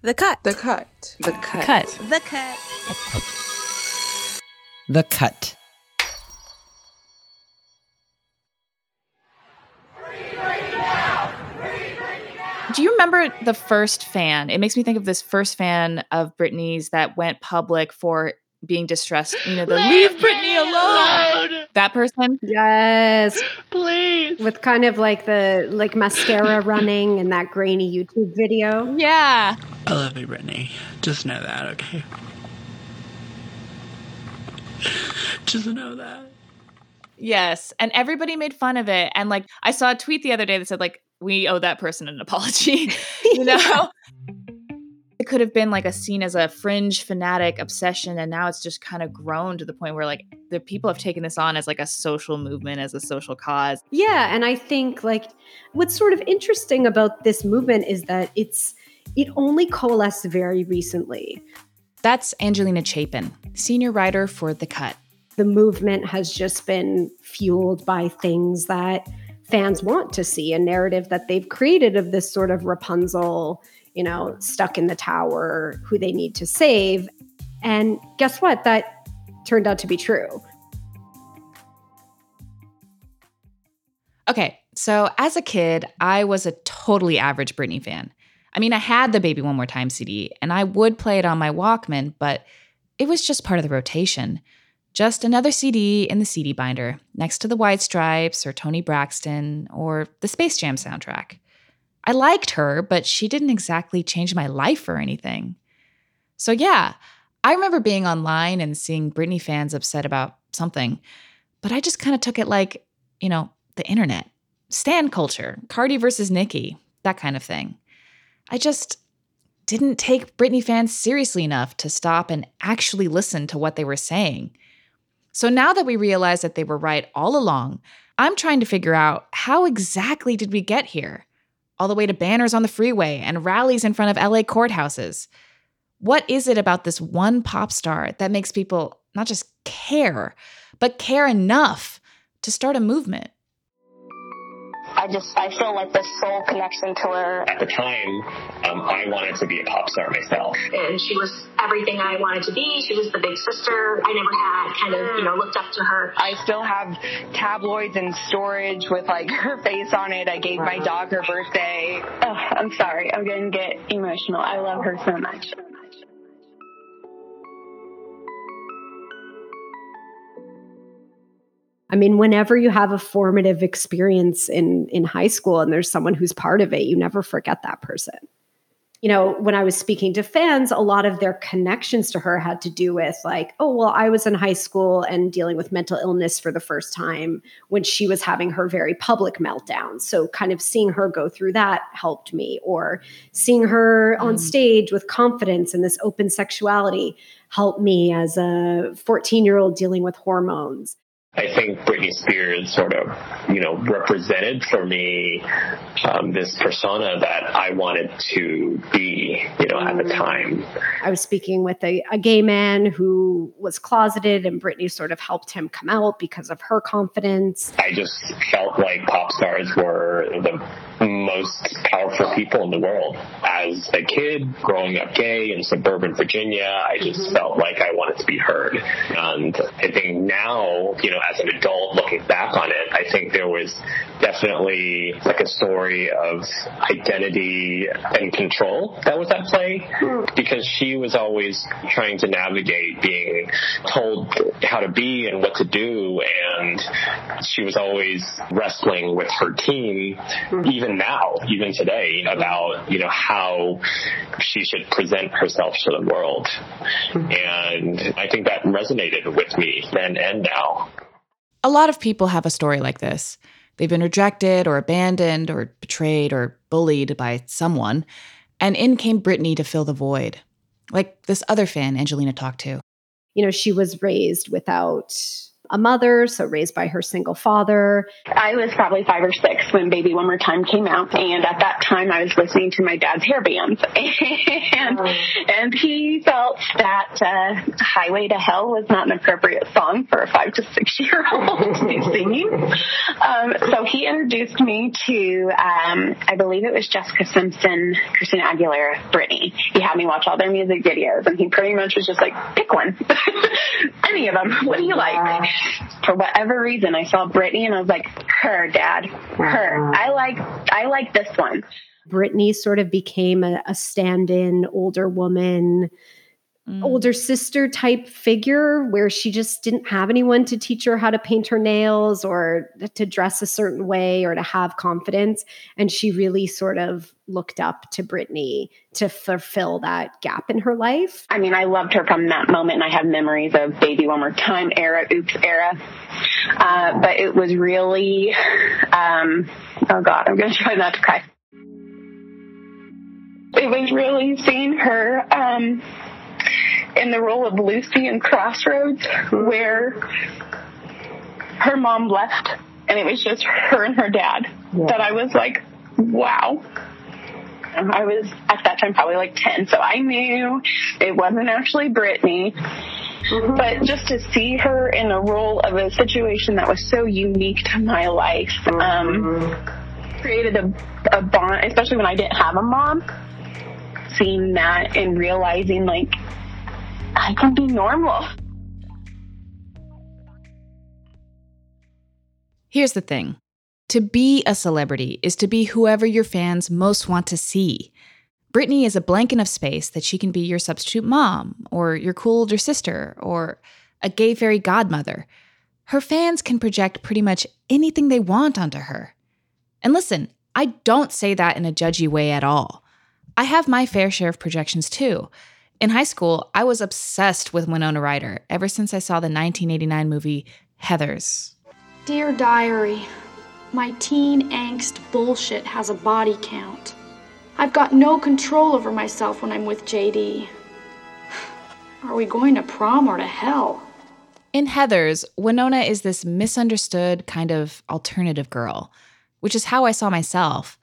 The cut. The cut. The cut. Cut. The cut. The cut. Do you remember the first fan? It makes me think of this first fan of Britney's that went public for being distressed. You know, the leave Britney alone. That person. Yes. Please. With kind of like the like mascara running and that grainy YouTube video. Yeah. I love you, Britney. Just know that, okay? Just know that. Yes. And everybody made fun of it. And like I saw a tweet the other day that said like we owe that person an apology. you know? Could have been like a seen as a fringe fanatic obsession and now it's just kind of grown to the point where like the people have taken this on as like a social movement as a social cause Yeah, and I think like what's sort of interesting about this movement is that it's it only coalesced very recently. that's angelina chapin senior writer for the cut The movement has just been fueled by things that fans want to see a narrative that they've created of this sort of Rapunzel, you know, stuck in the tower who they need to save. And guess what? That turned out to be true. Okay, so as a kid, I was a totally average Britney fan. I mean, I had the Baby One More Time CD, and I would play it on my Walkman, but it was just part of the rotation. Just another CD in the CD binder, next to the White Stripes or Toni Braxton or the Space Jam soundtrack. I liked her, but she didn't exactly change my life or anything. So, yeah, I remember being online and seeing Britney fans upset about something, but I just kind of took it like, you know, the internet, stan culture, Cardi versus Nicki, that kind of thing. I just didn't take Britney fans seriously enough to stop and actually listen to what they were saying. So now that we realize that they were right all along, I'm trying to figure out how exactly did we get here? All the way to banners on the freeway and rallies in front of LA courthouses. What is it about this one pop star that makes people not just care, but care enough to start a movement? I just I feel like this soul connection to her. At the time, um, I wanted to be a pop star myself. And she was everything I wanted to be. She was the big sister. I never had kind of, you know, looked up to her. I still have tabloids in storage with like her face on it. I gave my dog her birthday. Oh, I'm sorry. I'm going to get emotional. I love her so much. I mean, whenever you have a formative experience in in high school and there's someone who's part of it, you never forget that person. You know, when I was speaking to fans, a lot of their connections to her had to do with like, oh, well, I was in high school and dealing with mental illness for the first time when she was having her very public meltdown. So kind of seeing her go through that helped me or seeing her on mm. stage with confidence and this open sexuality helped me as a 14-year-old dealing with hormones. I think Britney Spears sort of, you know, represented for me um, this persona that I wanted to be, you know, at the time. I was speaking with a, a gay man who was closeted, and Britney sort of helped him come out because of her confidence. I just felt like pop stars were the most powerful people in the world. As a kid growing up gay in suburban Virginia, I just mm-hmm. felt like I wanted to be heard. And I think now, you know, as an adult looking back on it, I think there was definitely like a story of identity and control that was at play. Hmm. Because she was always trying to navigate being told how to be and what to do and she was always wrestling with her team hmm. even now even today hmm. about you know how she should present herself to the world. And i think that resonated with me then and now. A lot of people have a story like this. They've been rejected or abandoned or betrayed or bullied by someone, and in came Britney to fill the void. Like this other fan Angelina talked to. You know, she was raised without a mother, so raised by her single father. I was probably five or six when Baby One More Time came out, and at that time I was listening to my dad's hair bands, and and he felt that uh, "Highway to Hell" was not an appropriate song for a five to six year old to be singing. Um, so he introduced me to, um, I believe it was Jessica Simpson, Christina Aguilera, Britney. He had me watch all their music videos, and he pretty much was just like, "Pick one, any of them. What do you like?" For whatever reason, I saw Britney and I was like, "Her, Dad, her. I like, I like this one." Britney sort of became a, a stand in older woman, Mm. older sister type figure where she just didn't have anyone to teach her how to paint her nails or to dress a certain way or to have confidence. And she really sort of looked up to Britney to fulfill that gap in her life. I mean, I loved her from that moment, and I have memories of Baby One More Time era, Oops era. Uh, but it was really, um, oh God, I'm going to try not to cry. It was really seeing her um, in the role of Lucy in Crossroads, where her mom left, and it was just her and her dad. That I was like, wow. I was at that time probably like 10, so I knew it wasn't actually Britney. But just to see her in a role of a situation that was so unique to my life um, created a, a bond, especially when I didn't have a mom. Seeing that and realizing, like, I can be normal. Here's the thing to be a celebrity is to be whoever your fans most want to see. Britney is a blanket of space that she can be your substitute mom, or your cool older sister, or a gay fairy godmother. Her fans can project pretty much anything they want onto her. And listen, I don't say that in a judgy way at all. I have my fair share of projections too. In high school, I was obsessed with Winona Ryder ever since I saw the 1989 movie Heathers. Dear Diary, my teen angst bullshit has a body count. I've got no control over myself when I'm with JD. Are we going to prom or to hell? In Heathers, Winona is this misunderstood kind of alternative girl, which is how I saw myself.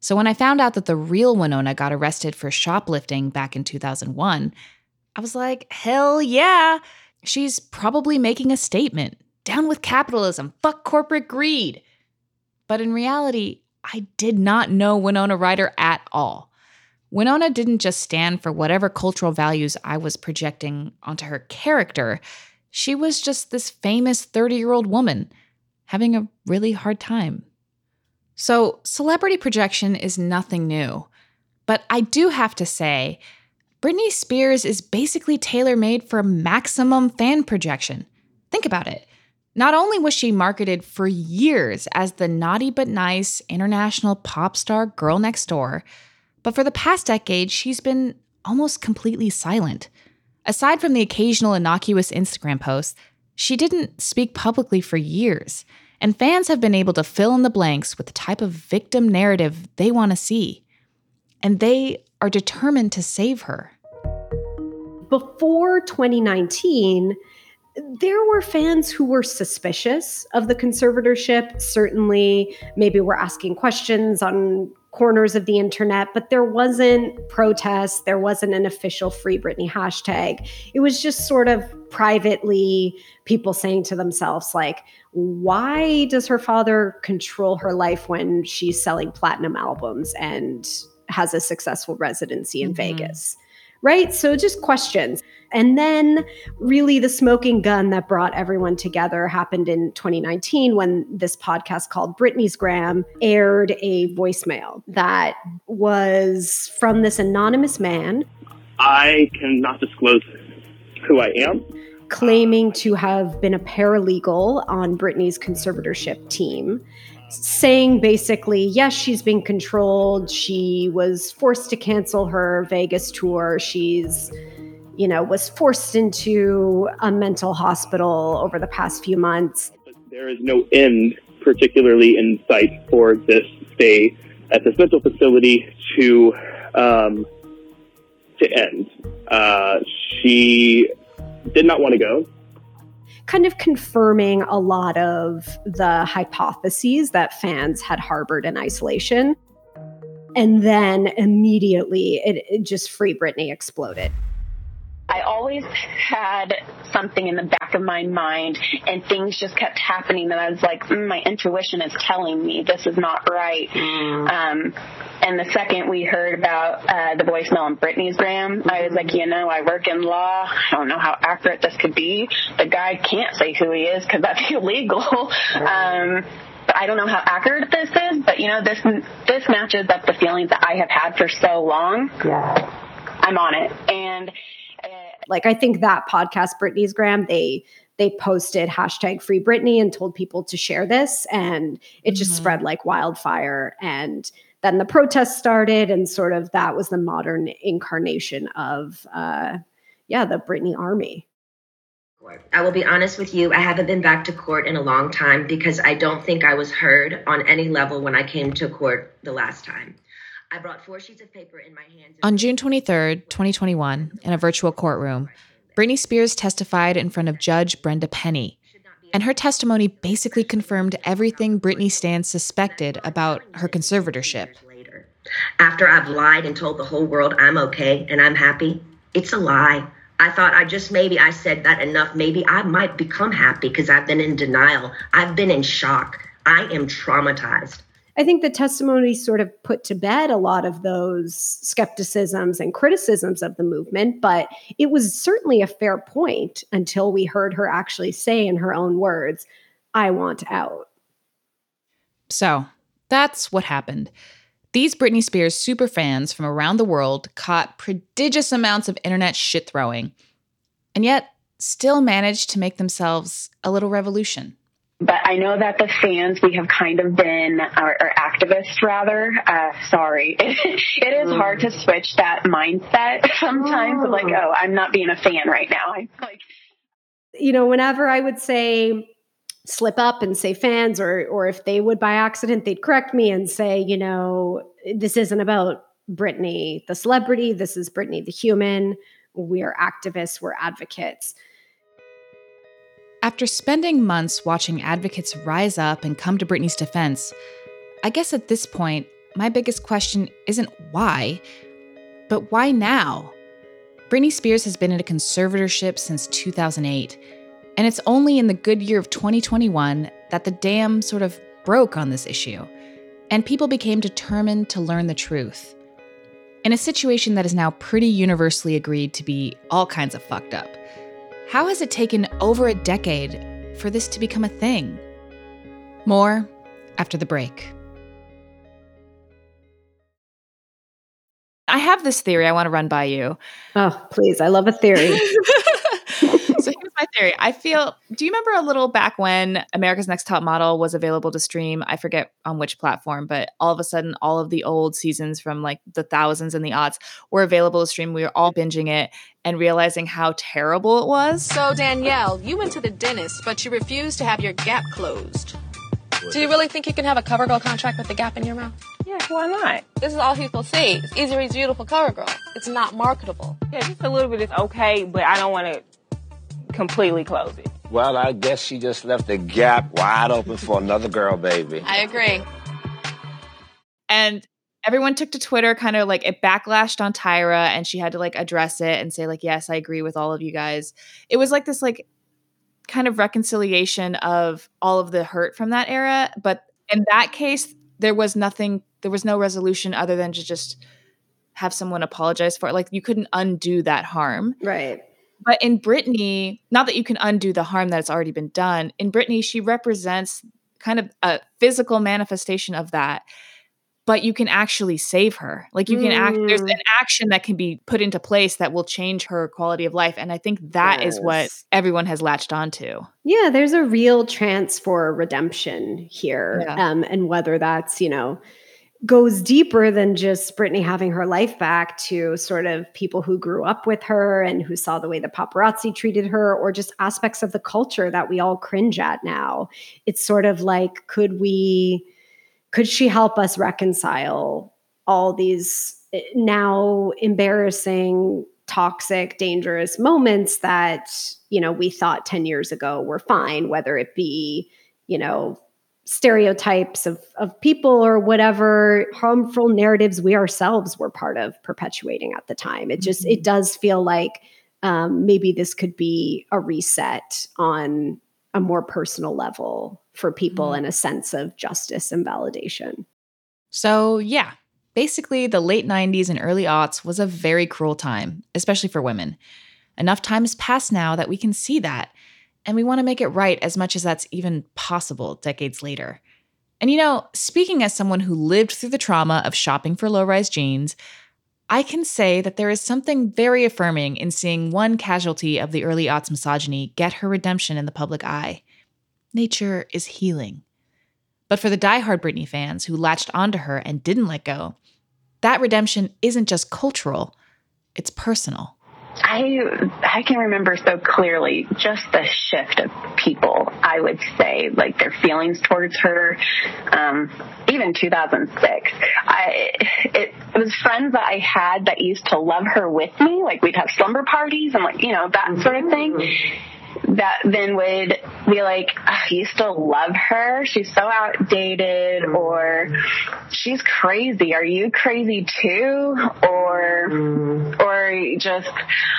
So when I found out that the real Winona got arrested for shoplifting back in 2001, I was like, hell yeah! She's probably making a statement. Down with capitalism, fuck corporate greed. But in reality, I did not know Winona Ryder at all. Winona didn't just stand for whatever cultural values I was projecting onto her character. She was just this famous 30 year old woman having a really hard time. So, celebrity projection is nothing new. But I do have to say, Britney Spears is basically tailor made for maximum fan projection. Think about it. Not only was she marketed for years as the naughty but nice international pop star girl next door, but for the past decade, she's been almost completely silent. Aside from the occasional innocuous Instagram posts, she didn't speak publicly for years, and fans have been able to fill in the blanks with the type of victim narrative they want to see. And they are determined to save her. Before 2019, there were fans who were suspicious of the conservatorship. Certainly, maybe were asking questions on corners of the internet, but there wasn't protest, There wasn't an official Free Britney hashtag. It was just sort of privately people saying to themselves, like, why does her father control her life when she's selling platinum albums and has a successful residency in Mhm. Vegas? Right? So just questions. And then, really, the smoking gun that brought everyone together happened in 2019 when this podcast called Britney's Gram aired a voicemail that was from this anonymous man I cannot disclose who I am. claiming to have been a paralegal on Britney's conservatorship team, saying basically, yes, she's being controlled. She was forced to cancel her Vegas tour. She's, you know, was forced into a mental hospital over the past few months. But there is no end, particularly in sight, for this stay at this mental facility to um, to end. Uh, she did not want to go. kind of confirming a lot of the hypotheses that fans had harbored in isolation. And then immediately it, it just Free Britney exploded. I always had something in the back of my mind, and things just kept happening that I was like, mm, my intuition is telling me this is not right. Mm. Um, and the second we heard about uh, the voicemail on Britney's gram, I was like, you know, I work in law. I don't know how accurate this could be. The guy can't say who he is because that's illegal. Um, but I don't know how accurate this is. But you know, this this matches up the feelings that I have had for so long. Yeah, I'm on it, and like I think that podcast, Britney's Gram, they they posted hashtag free Britney and told people to share this, and it just mm-hmm. spread like wildfire. And then the protests started, and sort of that was the modern incarnation of, uh, yeah, the Britney army. I will be honest with you, I haven't been back to court in a long time because I don't think I was heard on any level when I came to court the last time. I brought four sheets of paper in my hands. On June 23rd, 2021, in a virtual courtroom, Britney Spears testified in front of Judge Brenda Penny. And her testimony basically confirmed everything Britney Stan suspected about her conservatorship. After I've lied and told the whole world I'm okay and I'm happy, it's a lie. I thought I just maybe I said that enough. Maybe I might become happy because I've been in denial. I've been in shock. I am traumatized. I think the testimony sort of put to bed a lot of those skepticisms and criticisms of the movement, but it was certainly a fair point until we heard her actually say in her own words, I want out. So that's what happened. These Britney Spears super fans from around the world caught prodigious amounts of internet shit throwing, and yet still managed to make themselves a little revolution but I know that the fans we have kind of been or, or activists rather. Uh, sorry, it, it is hard to switch that mindset sometimes. Like, oh. oh, I'm not being a fan right now. I like, you know, whenever I would say slip up and say fans, or or if they would by accident, they'd correct me and say, you know, this isn't about Britney the celebrity. This is Britney the human. We're activists. We're advocates. After spending months watching advocates rise up and come to Britney's defense, I guess at this point, my biggest question isn't why, but why now? Britney Spears has been in a conservatorship since 2008, and it's only in the good year of 2021 that the dam sort of broke on this issue, and people became determined to learn the truth. In a situation that is now pretty universally agreed to be all kinds of fucked up. How has it taken over a decade for this to become a thing? More after the break. I have this theory I want to run by you. Oh, please. I love a theory. my theory. I feel. Do you remember a little back when America's Next Top Model was available to stream? I forget on which platform, but all of a sudden, all of the old seasons from like the thousands and the odds were available to stream. We were all binging it and realizing how terrible it was. So Danielle, you went to the dentist, but you refused to have your gap closed. Do you really think you can have a CoverGirl contract with the gap in your mouth? Yeah, why not? This is all people see. It's easier, he's beautiful CoverGirl. It's not marketable. Yeah, just a little bit is okay, but I don't want to completely close it. Well, I guess she just left the gap wide open for another girl, baby. I agree. And everyone took to Twitter, kind of like it backlashed on Tyra, and she had to like address it and say, like, yes, I agree with all of you guys. It was like this, like, kind of reconciliation of all of the hurt from that era. But in that case, there was nothing, there was no resolution other than to just have someone apologize for it. Like, you couldn't undo that harm. Right. But in Britney, not that you can undo the harm that's already been done, in Britney, she represents kind of a physical manifestation of that. But you can actually save her. Like you can act, there's Mm. an action that can be put into place that will change her quality of life. And I think that is what everyone has latched onto. Yeah, there's a real chance for redemption here. Yeah. Um, and whether that's, you know, goes deeper than just Britney having her life back to sort of people who grew up with her and who saw the way the paparazzi treated her, or just aspects of the culture that we all cringe at now. It's sort of like, could we, could she help us reconcile all these eh, now embarrassing toxic, dangerous moments that, you know, we thought 10 years ago were fine, whether it be, you know, stereotypes of, of people or whatever harmful narratives we ourselves were part of perpetuating at the time. It just, it does feel like um, maybe this could be a reset on a more personal level for people and a sense of justice and validation. So, yeah, basically, the late 90s and early aughts was a very cruel time, especially for women. Enough time has passed now that we can see that, and we want to make it right as much as that's even possible decades later. And you know, speaking as someone who lived through the trauma of shopping for low rise jeans, I can say that there is something very affirming in seeing one casualty of the early aughts misogyny get her redemption in the public eye. Nature is healing. But for the diehard Britney fans who latched onto her and didn't let go, that redemption isn't just cultural, it's personal. I I can remember so clearly just the shift of people. I would say like their feelings towards her. Um, even 2006, I it, it was friends that I had that used to love her with me. Like we'd have slumber parties and like you know that sort of thing that then would be like, oh, you still love her? She's so outdated, or she's crazy. Are you crazy too? Or, or just,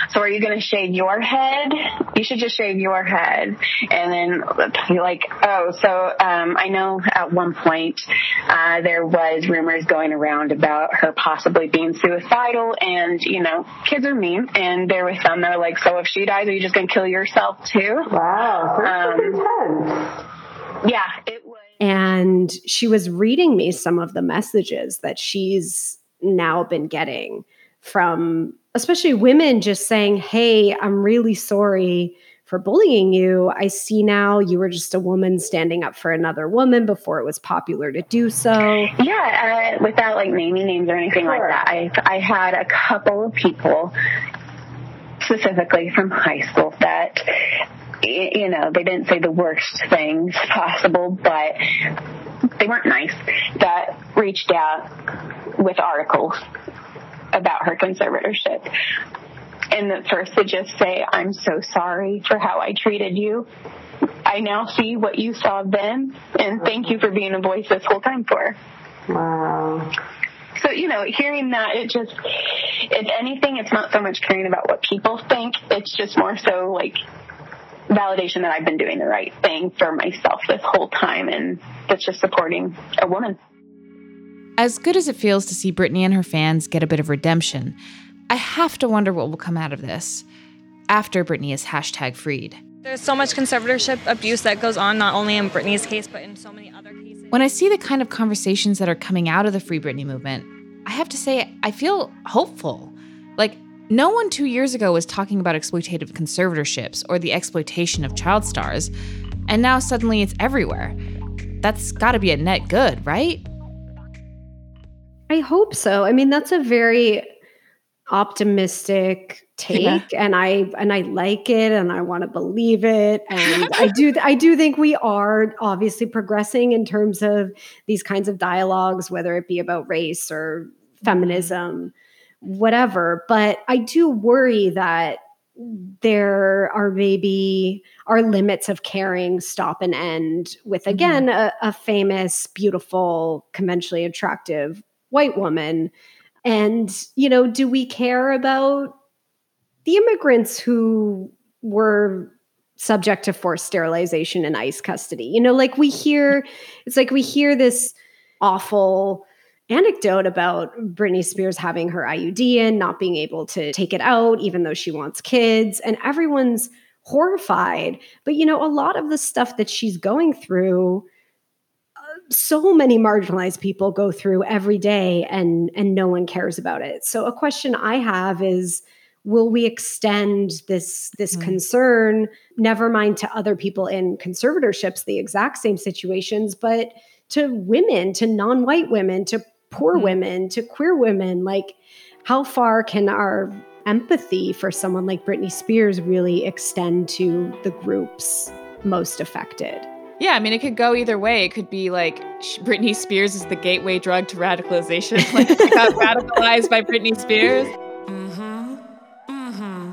so are you going to shave your head? You should just shave your head. And then you're like, oh, so, um, I know at one point, uh, there was rumors going around about her possibly being suicidal and, you know, kids are mean and there was some that were like, so if she dies, are you just going to kill yourself too. Wow. Um, yeah, it was. And she was reading me some of the messages that she's now been getting from especially women just saying, Hey, I'm really sorry for bullying you. I see now you were just a woman standing up for another woman before it was popular to do so. Yeah, uh, without like naming names or anything sure. like that. I I had a couple of people specifically from high school that you know they didn't say the worst things possible but they weren't nice. That reached out with articles about her conservatorship. And first to just say i'm so sorry for how i treated you. I now see what you saw then and thank you for being a voice this whole time for. Wow so, you know, hearing that, it just, if anything, it's not so much caring about what people think. It's just more so like validation that I've been doing the right thing for myself this whole time. And that's just supporting a woman. As good as it feels to see Britney and her fans get a bit of redemption, I have to wonder what will come out of this after Britney is hashtag freed. There's so much conservatorship abuse that goes on, not only in Britney's case, but in so many other cases. When I see the kind of conversations that are coming out of the Free Britney movement, I have to say, I feel hopeful. Like, no one two years ago was talking about exploitative conservatorships or the exploitation of child stars, and now suddenly it's everywhere. That's gotta be a net good, right? I hope so. I mean, that's a very optimistic take yeah. and i and i like it and i want to believe it and i do i do think we are obviously progressing in terms of these kinds of dialogues whether it be about race or feminism whatever but i do worry that there are maybe our limits of caring stop and end with again mm-hmm. a, a famous beautiful conventionally attractive white woman and, you know, do we care about the immigrants who were subject to forced sterilization and ICE custody? You know, like we hear, it's like we hear this awful anecdote about Britney Spears having her IUD in, not being able to take it out, even though she wants kids. And everyone's horrified. But, you know, a lot of the stuff that she's going through so many marginalized people go through every day and and no one cares about it so a question i have is will we extend this this mm. concern never mind to other people in conservatorships the exact same situations but to women to non-white women to poor mm. women to queer women like how far can our empathy for someone like Britney Spears really extend to the groups most affected yeah, I mean, it could go either way. It could be like Britney Spears is the gateway drug to radicalization. Like, I got radicalized by Britney Spears. Mm-hmm. Mm-hmm.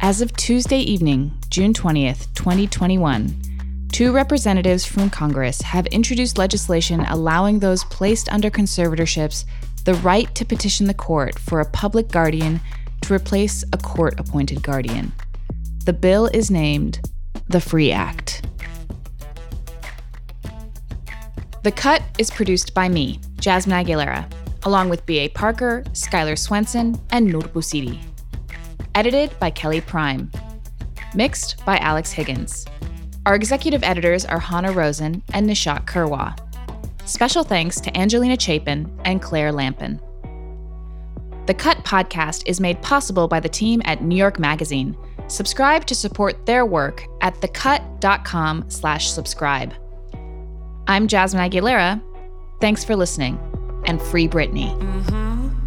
As of Tuesday evening, June 20th, 2021, two representatives from Congress have introduced legislation allowing those placed under conservatorships the right to petition the court for a public guardian to replace a court appointed guardian. The bill is named the Free Act. The Cut is produced by me, Jazmín Aguilera, along with B.A. Parker, Skylar Swenson, and Nur Busiri. Edited by Kelly Prime. Mixed by Alex Higgins. Our executive editors are Hanna Rosin and Nishat Kurwa. Special thanks to Angelina Chapin and Claire Lampen. The Cut podcast is made possible by the team at New York Magazine. Subscribe to support their work at thecut.com slash subscribe. I'm Jazmín Aguilera. Thanks for listening, and free Britney. Mm-hmm.